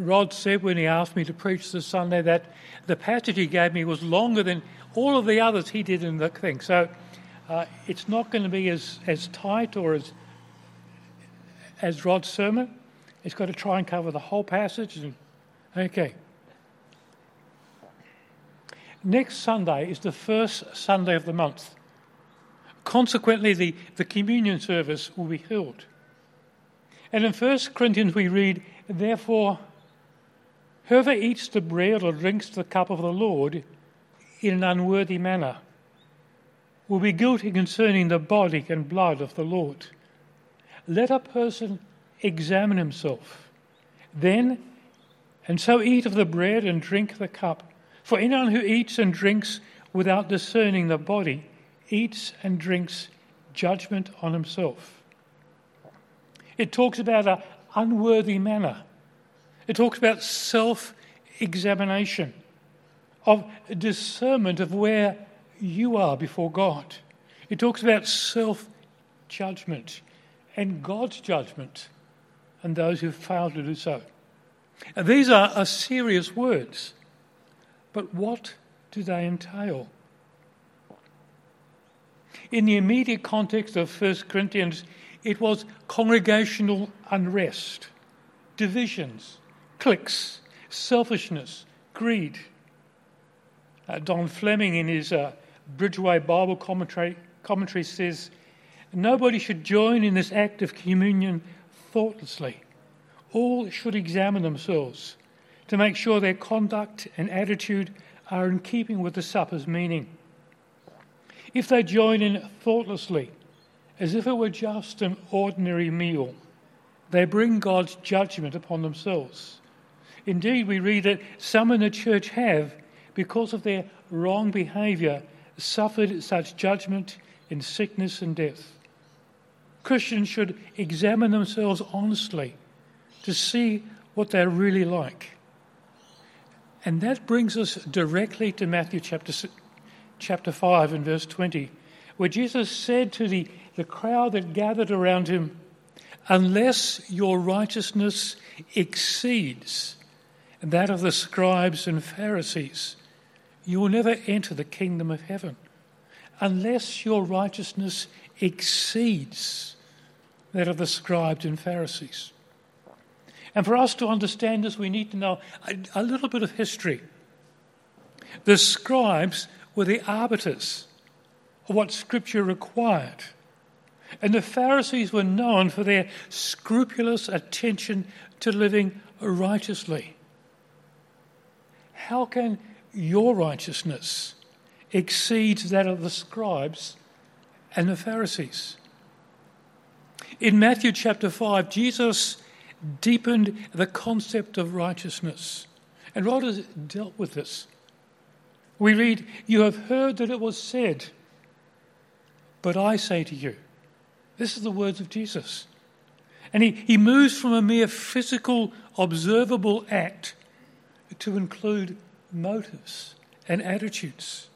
Rod said when he asked me to preach this Sunday that the passage he gave me was longer than all of the others he did in the thing. So uh, it's not going to be as, as tight or as, as Rod's sermon. It's got to try and cover the whole passage. And, okay. Next Sunday is the first Sunday of the month. Consequently, the, the communion service will be held. And in 1 Corinthians, we read, Therefore, whoever eats the bread or drinks the cup of the Lord in an unworthy manner will be guilty concerning the body and blood of the Lord. Let a person examine himself. Then, and so eat of the bread and drink the cup. For anyone who eats and drinks without discerning the body eats and drinks judgment on himself. It talks about an unworthy manner. It talks about self examination, of discernment of where you are before God. It talks about self judgment and God's judgment and those who fail to do so. And these are, are serious words, but what do they entail? In the immediate context of 1 Corinthians, it was congregational unrest, divisions, cliques, selfishness, greed. Uh, Don Fleming, in his uh, Bridgeway Bible commentary, commentary, says, Nobody should join in this act of communion thoughtlessly. All should examine themselves to make sure their conduct and attitude are in keeping with the supper's meaning. If they join in thoughtlessly, as if it were just an ordinary meal, they bring God's judgment upon themselves. Indeed, we read that some in the church have, because of their wrong behaviour, suffered such judgment in sickness and death. Christians should examine themselves honestly to see what they're really like. And that brings us directly to Matthew chapter, chapter 5 and verse 20, where Jesus said to the, the crowd that gathered around him, Unless your righteousness exceeds that of the scribes and Pharisees, you will never enter the kingdom of heaven. Unless your righteousness exceeds that of the scribes and Pharisees. And for us to understand this, we need to know a, a little bit of history. The scribes were the arbiters of what Scripture required. And the Pharisees were known for their scrupulous attention to living righteously. How can your righteousness exceed that of the scribes and the Pharisees? In Matthew chapter 5, Jesus deepened the concept of righteousness. And Rod dealt with this. We read, You have heard that it was said, but I say to you. This is the words of Jesus. And he, he moves from a mere physical, observable act to include motives and attitudes.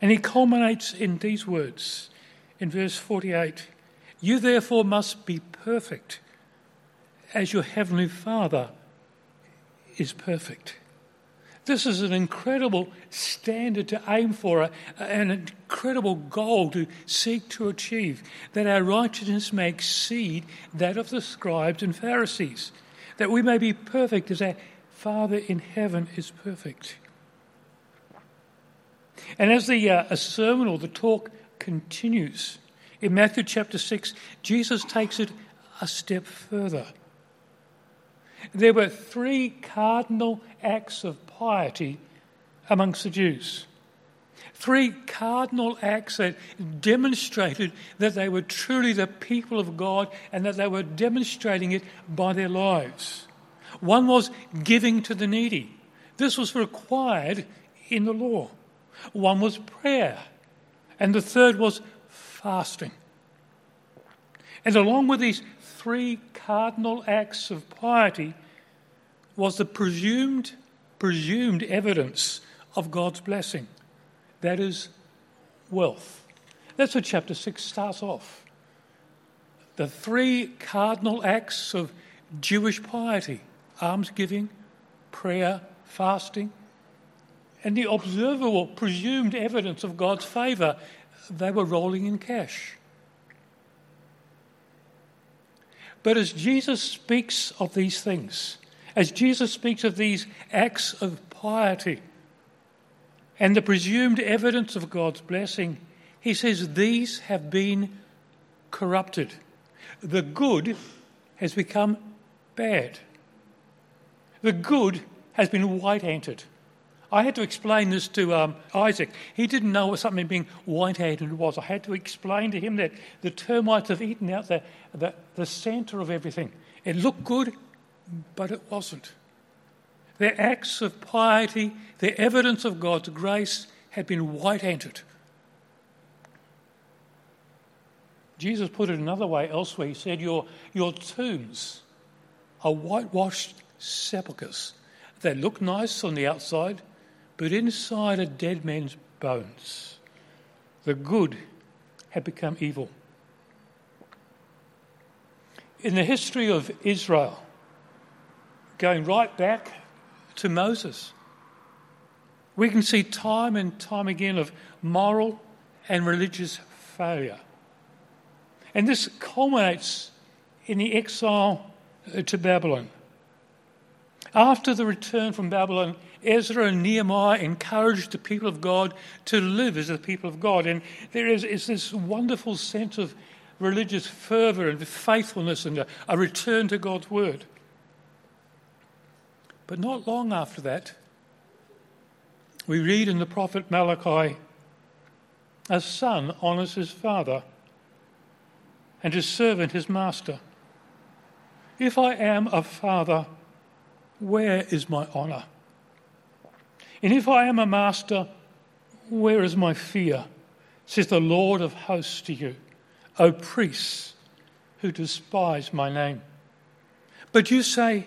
And he culminates in these words in verse 48 You therefore must be perfect as your heavenly Father is perfect. This is an incredible standard to aim for, an incredible goal to seek to achieve, that our righteousness may exceed that of the scribes and Pharisees, that we may be perfect as our Father in heaven is perfect. And as the uh, sermon or the talk continues in Matthew chapter 6, Jesus takes it a step further. There were three cardinal acts of piety amongst the Jews. Three cardinal acts that demonstrated that they were truly the people of God and that they were demonstrating it by their lives. One was giving to the needy. This was required in the law. One was prayer. And the third was fasting. And along with these three cardinal acts of piety was the presumed presumed evidence of God's blessing. That is wealth. That's what chapter 6 starts off. The three cardinal acts of Jewish piety, almsgiving, prayer, fasting, and the observable presumed evidence of God's favour, they were rolling in cash. But as Jesus speaks of these things, as Jesus speaks of these acts of piety and the presumed evidence of God's blessing, he says these have been corrupted. The good has become bad. The good has been white anted. I had to explain this to um, Isaac. He didn't know what something being white anted was. I had to explain to him that the termites have eaten out the, the, the centre of everything. It looked good, but it wasn't. Their acts of piety, their evidence of God's grace, had been white anted. Jesus put it another way elsewhere. He said, Your, your tombs are whitewashed sepulchres. They look nice on the outside, but inside are dead men's bones. The good had become evil. In the history of Israel, going right back to Moses, we can see time and time again of moral and religious failure. And this culminates in the exile uh, to Babylon. After the return from Babylon, Ezra and Nehemiah encouraged the people of God to live as the people of God. And there is, is this wonderful sense of religious fervour and faithfulness and a, a return to God's word. But not long after that, we read in the prophet Malachi, a son honours his father, and his servant his master. If I am a father, where is my honour? And if I am a master, where is my fear? Says the Lord of hosts to you, O priests who despise my name. But you say,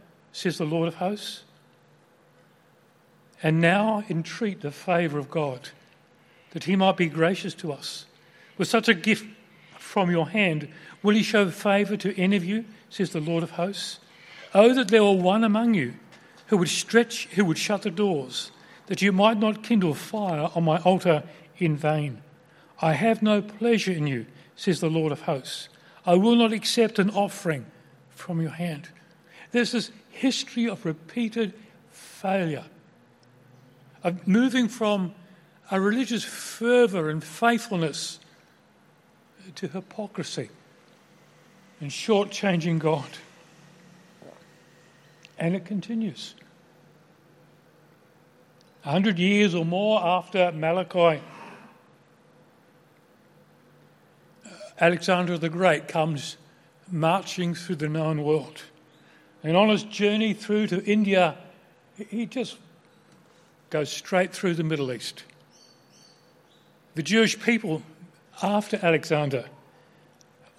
Says the Lord of hosts. And now entreat the favour of God, that he might be gracious to us. With such a gift from your hand, will he show favour to any of you? says the Lord of hosts. Oh, that there were one among you who would stretch, who would shut the doors, that you might not kindle fire on my altar in vain. I have no pleasure in you, says the Lord of hosts. I will not accept an offering from your hand. There's this history of repeated failure, of moving from a religious fervour and faithfulness to hypocrisy and shortchanging God. And it continues. A hundred years or more after Malachi, Alexander the Great comes marching through the known world. And on his journey through to India, he just goes straight through the Middle East. The Jewish people, after Alexander,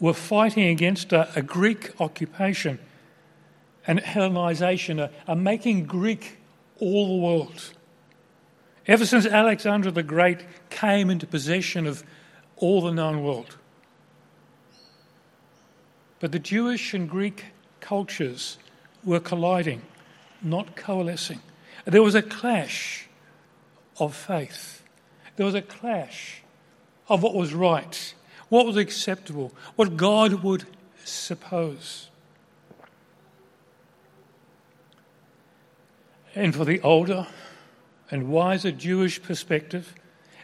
were fighting against a, a Greek occupation and Hellenization, a, a making Greek all the world. Ever since Alexander the Great came into possession of all the known world. But the Jewish and Greek cultures were colliding, not coalescing. There was a clash of faith. There was a clash of what was right, what was acceptable, what God would suppose. And for the older and wiser Jewish perspective,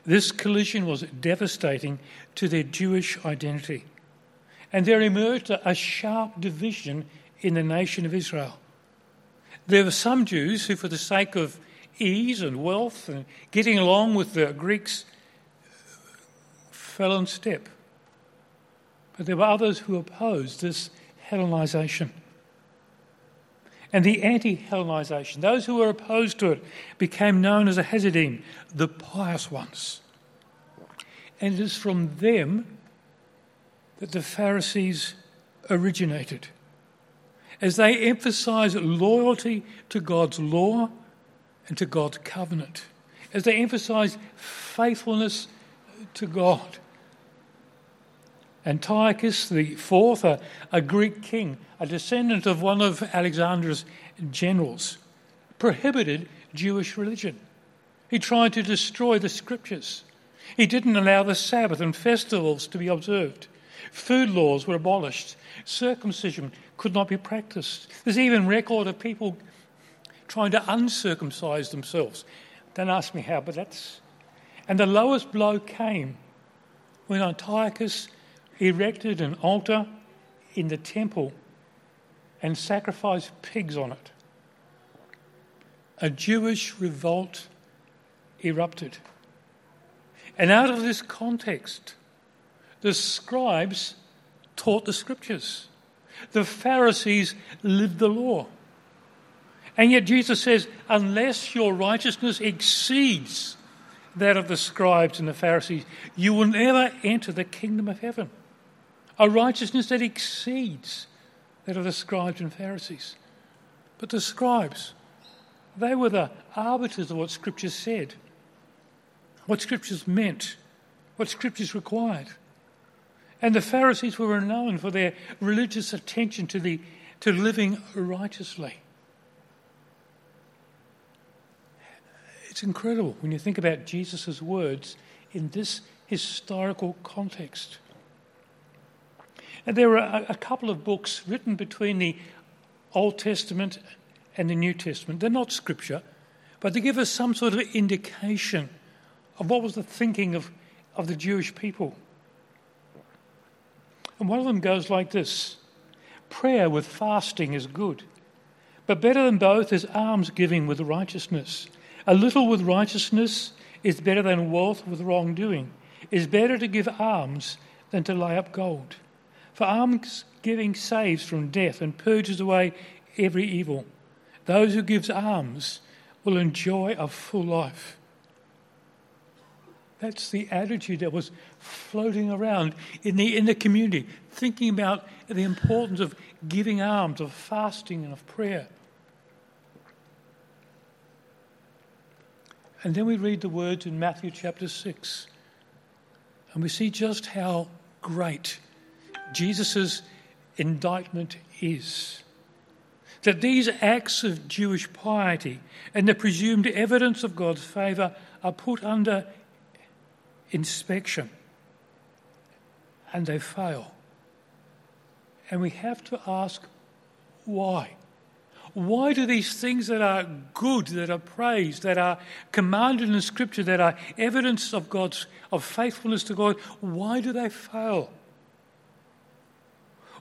this collision was devastating to their Jewish identity. And there emerged a sharp division in the nation of Israel. There were some Jews who, for the sake of ease and wealth and getting along with the Greeks, fell in step. But there were others who opposed this Hellenization. and the anti Hellenization. Those who were opposed to it became known as the Hasidim, the pious ones. And it is from them that the Pharisees originated. As they emphasize loyalty to God's law and to God's covenant, as they emphasize faithfulness to God. Antiochus IV, a, a Greek king, a descendant of one of Alexander's generals, prohibited Jewish religion. He tried to destroy the scriptures. He didn't allow the Sabbath and festivals to be observed. Food laws were abolished. Circumcision could not be practiced. There's even record of people trying to uncircumcise themselves. Don't ask me how, but that's. And the lowest blow came when Antiochus erected an altar in the temple and sacrificed pigs on it. A Jewish revolt erupted. And out of this context, the scribes taught the scriptures. The Pharisees lived the law. And yet Jesus says, unless your righteousness exceeds that of the scribes and the Pharisees, you will never enter the kingdom of heaven. A righteousness that exceeds that of the scribes and Pharisees. But the scribes, they were the arbiters of what Scripture said, what Scriptures meant, what Scriptures required. And the Pharisees were renowned for their religious attention to, the, to living righteously. It's incredible when you think about Jesus' words in this historical context. And there are a, a couple of books written between the Old Testament and the New Testament. They're not scripture, but they give us some sort of indication of what was the thinking of, of the Jewish people. And one of them goes like this Prayer with fasting is good, but better than both is almsgiving with righteousness. A little with righteousness is better than wealth with wrongdoing. It is better to give alms than to lay up gold. For almsgiving saves from death and purges away every evil. Those who give alms will enjoy a full life. That's the attitude that was floating around in the, in the community, thinking about the importance of giving alms, of fasting, and of prayer. And then we read the words in Matthew chapter 6, and we see just how great Jesus' indictment is. That these acts of Jewish piety and the presumed evidence of God's favour are put under inspection and they fail. And we have to ask why. Why do these things that are good, that are praised, that are commanded in Scripture, that are evidence of God's of faithfulness to God, why do they fail?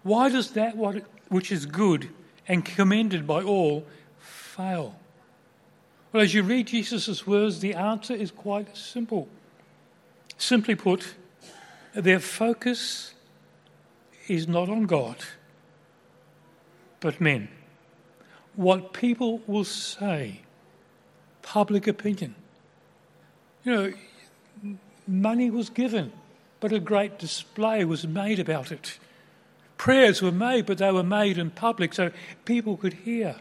Why does that what, which is good and commended by all fail? Well, as you read Jesus' words, the answer is quite simple. Simply put, their focus is not on God, but men what people will say, public opinion. You know, money was given, but a great display was made about it. Prayers were made, but they were made in public so people could hear.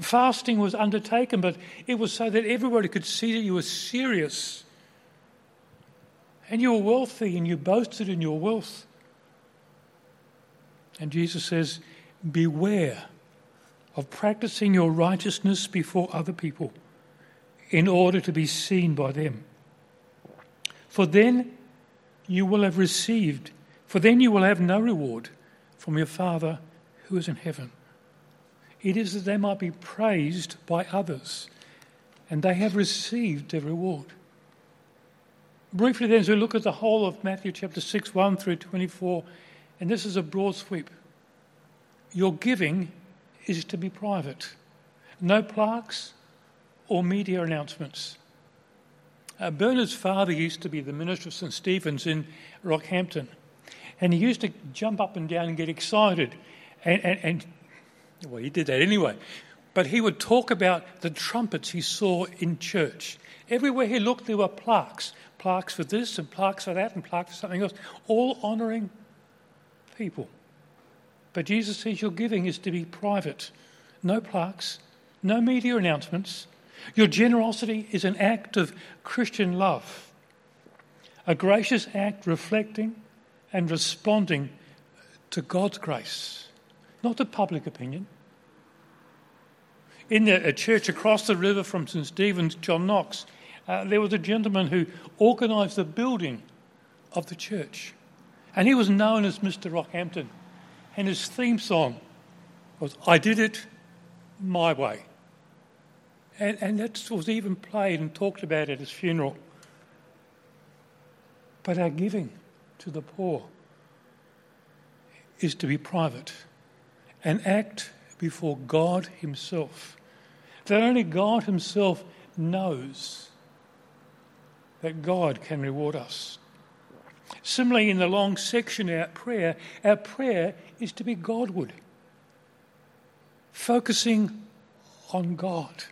Fasting was undertaken, but it was so that everybody could see that you were serious. And you were wealthy and you boasted in your wealth. And Jesus says, Beware of practicing your righteousness before other people in order to be seen by them. For then you will have received, for then you will have no reward from your Father who is in heaven. It is that they might be praised by others, and they have received their reward. Briefly, then, as we look at the whole of Matthew chapter 6, 1 through 24, and this is a broad sweep. Your giving is to be private. No plaques or media announcements. Uh, Bernard's father used to be the minister of St. Stephen's in Rockhampton, and he used to jump up and down and get excited. And, and, and well, he did that anyway. but he would talk about the trumpets he saw in church. Everywhere he looked, there were plaques plaques for this and plaques for that and plaques for something else, all honouring people. But Jesus says your giving is to be private. No plaques, no media announcements. Your generosity is an act of Christian love, a gracious act reflecting and responding to God's grace, not to public opinion. In a church across the river from St. Stephen's, John Knox, uh, there was a gentleman who organised the building of the church. And he was known as Mr. Rockhampton. And his theme song was, I did it my way. And, and that was even played and talked about at his funeral. But our giving to the poor is to be private and act before God Himself. That only God Himself knows that God can reward us. Similarly, in the long section of our prayer, our prayer is to be Godward, focusing on God,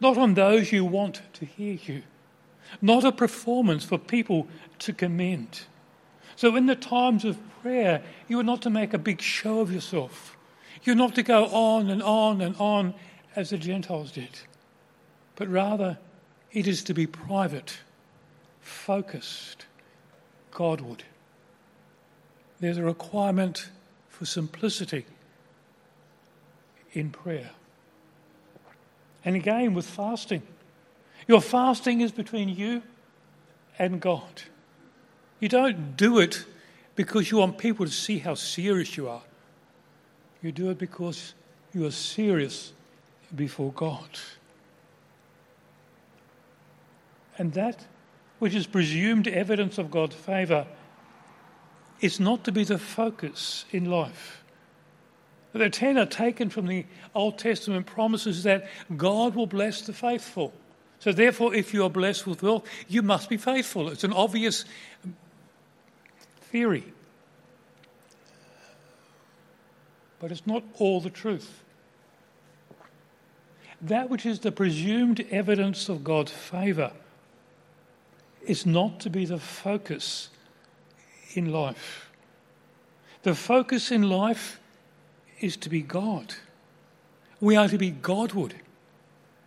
not on those you want to hear you, not a performance for people to commend. So, in the times of prayer, you are not to make a big show of yourself. You're not to go on and on and on as the Gentiles did, but rather it is to be private, focused, Godward. There's a requirement for simplicity in prayer. And again, with fasting. Your fasting is between you and God. You don't do it because you want people to see how serious you are. You do it because you are serious before God. And that which is presumed evidence of God's favour is not to be the focus in life. The tenor taken from the Old Testament promises that God will bless the faithful. So, therefore, if you are blessed with wealth, you must be faithful. It's an obvious theory. But it's not all the truth. That which is the presumed evidence of God's favour is not to be the focus in life. The focus in life is to be God. We are to be Godward.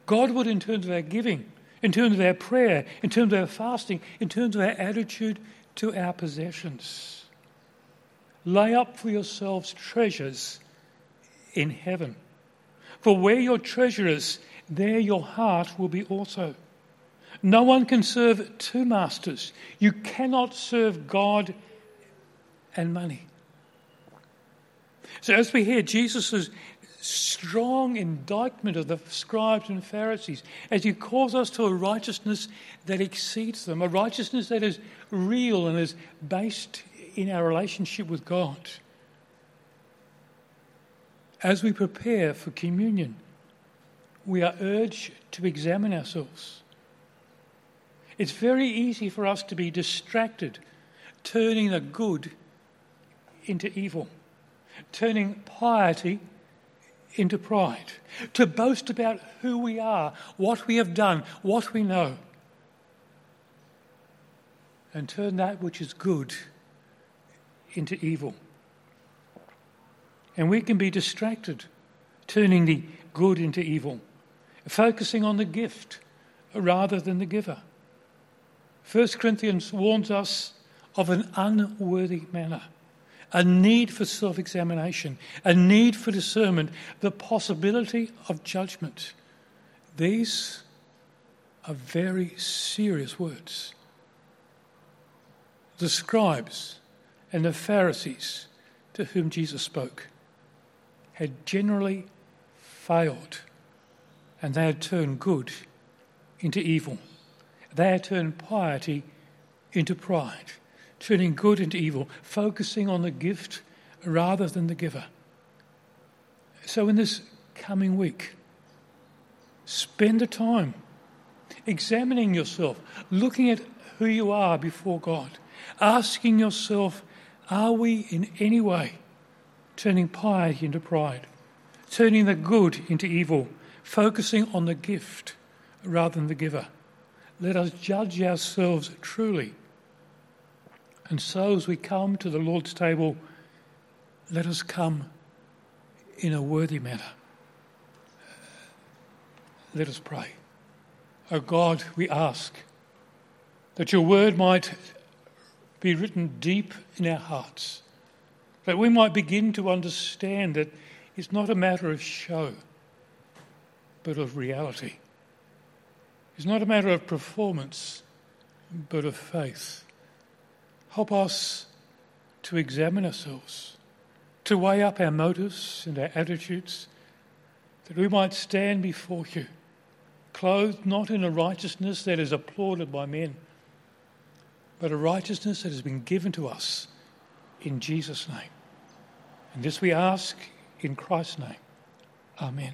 Godward in terms of our giving, in terms of our prayer, in terms of our fasting, in terms of our attitude to our possessions. Lay up for yourselves treasures in heaven. For where your treasure is, there your heart will be also. No one can serve two masters. You cannot serve God and money. So, as we hear Jesus' strong indictment of the scribes and Pharisees, as he calls us to a righteousness that exceeds them, a righteousness that is real and is based in our relationship with God. As we prepare for communion, we are urged to examine ourselves. It's very easy for us to be distracted, turning the good into evil, turning piety into pride, to boast about who we are, what we have done, what we know, and turn that which is good into evil. And we can be distracted, turning the good into evil, focusing on the gift rather than the giver. 1 Corinthians warns us of an unworthy manner, a need for self examination, a need for discernment, the possibility of judgment. These are very serious words. The scribes and the Pharisees to whom Jesus spoke had generally failed and they had turned good into evil. They had turned piety into pride, turning good into evil, focusing on the gift rather than the giver. So, in this coming week, spend the time examining yourself, looking at who you are before God, asking yourself, are we in any way turning piety into pride, turning the good into evil, focusing on the gift rather than the giver. Let us judge ourselves truly. And so, as we come to the Lord's table, let us come in a worthy manner. Let us pray. O oh God, we ask that your word might be written deep in our hearts, that we might begin to understand that it's not a matter of show, but of reality. It's not a matter of performance, but of faith. Help us to examine ourselves, to weigh up our motives and our attitudes, that we might stand before you, clothed not in a righteousness that is applauded by men, but a righteousness that has been given to us in Jesus' name. And this we ask in Christ's name. Amen.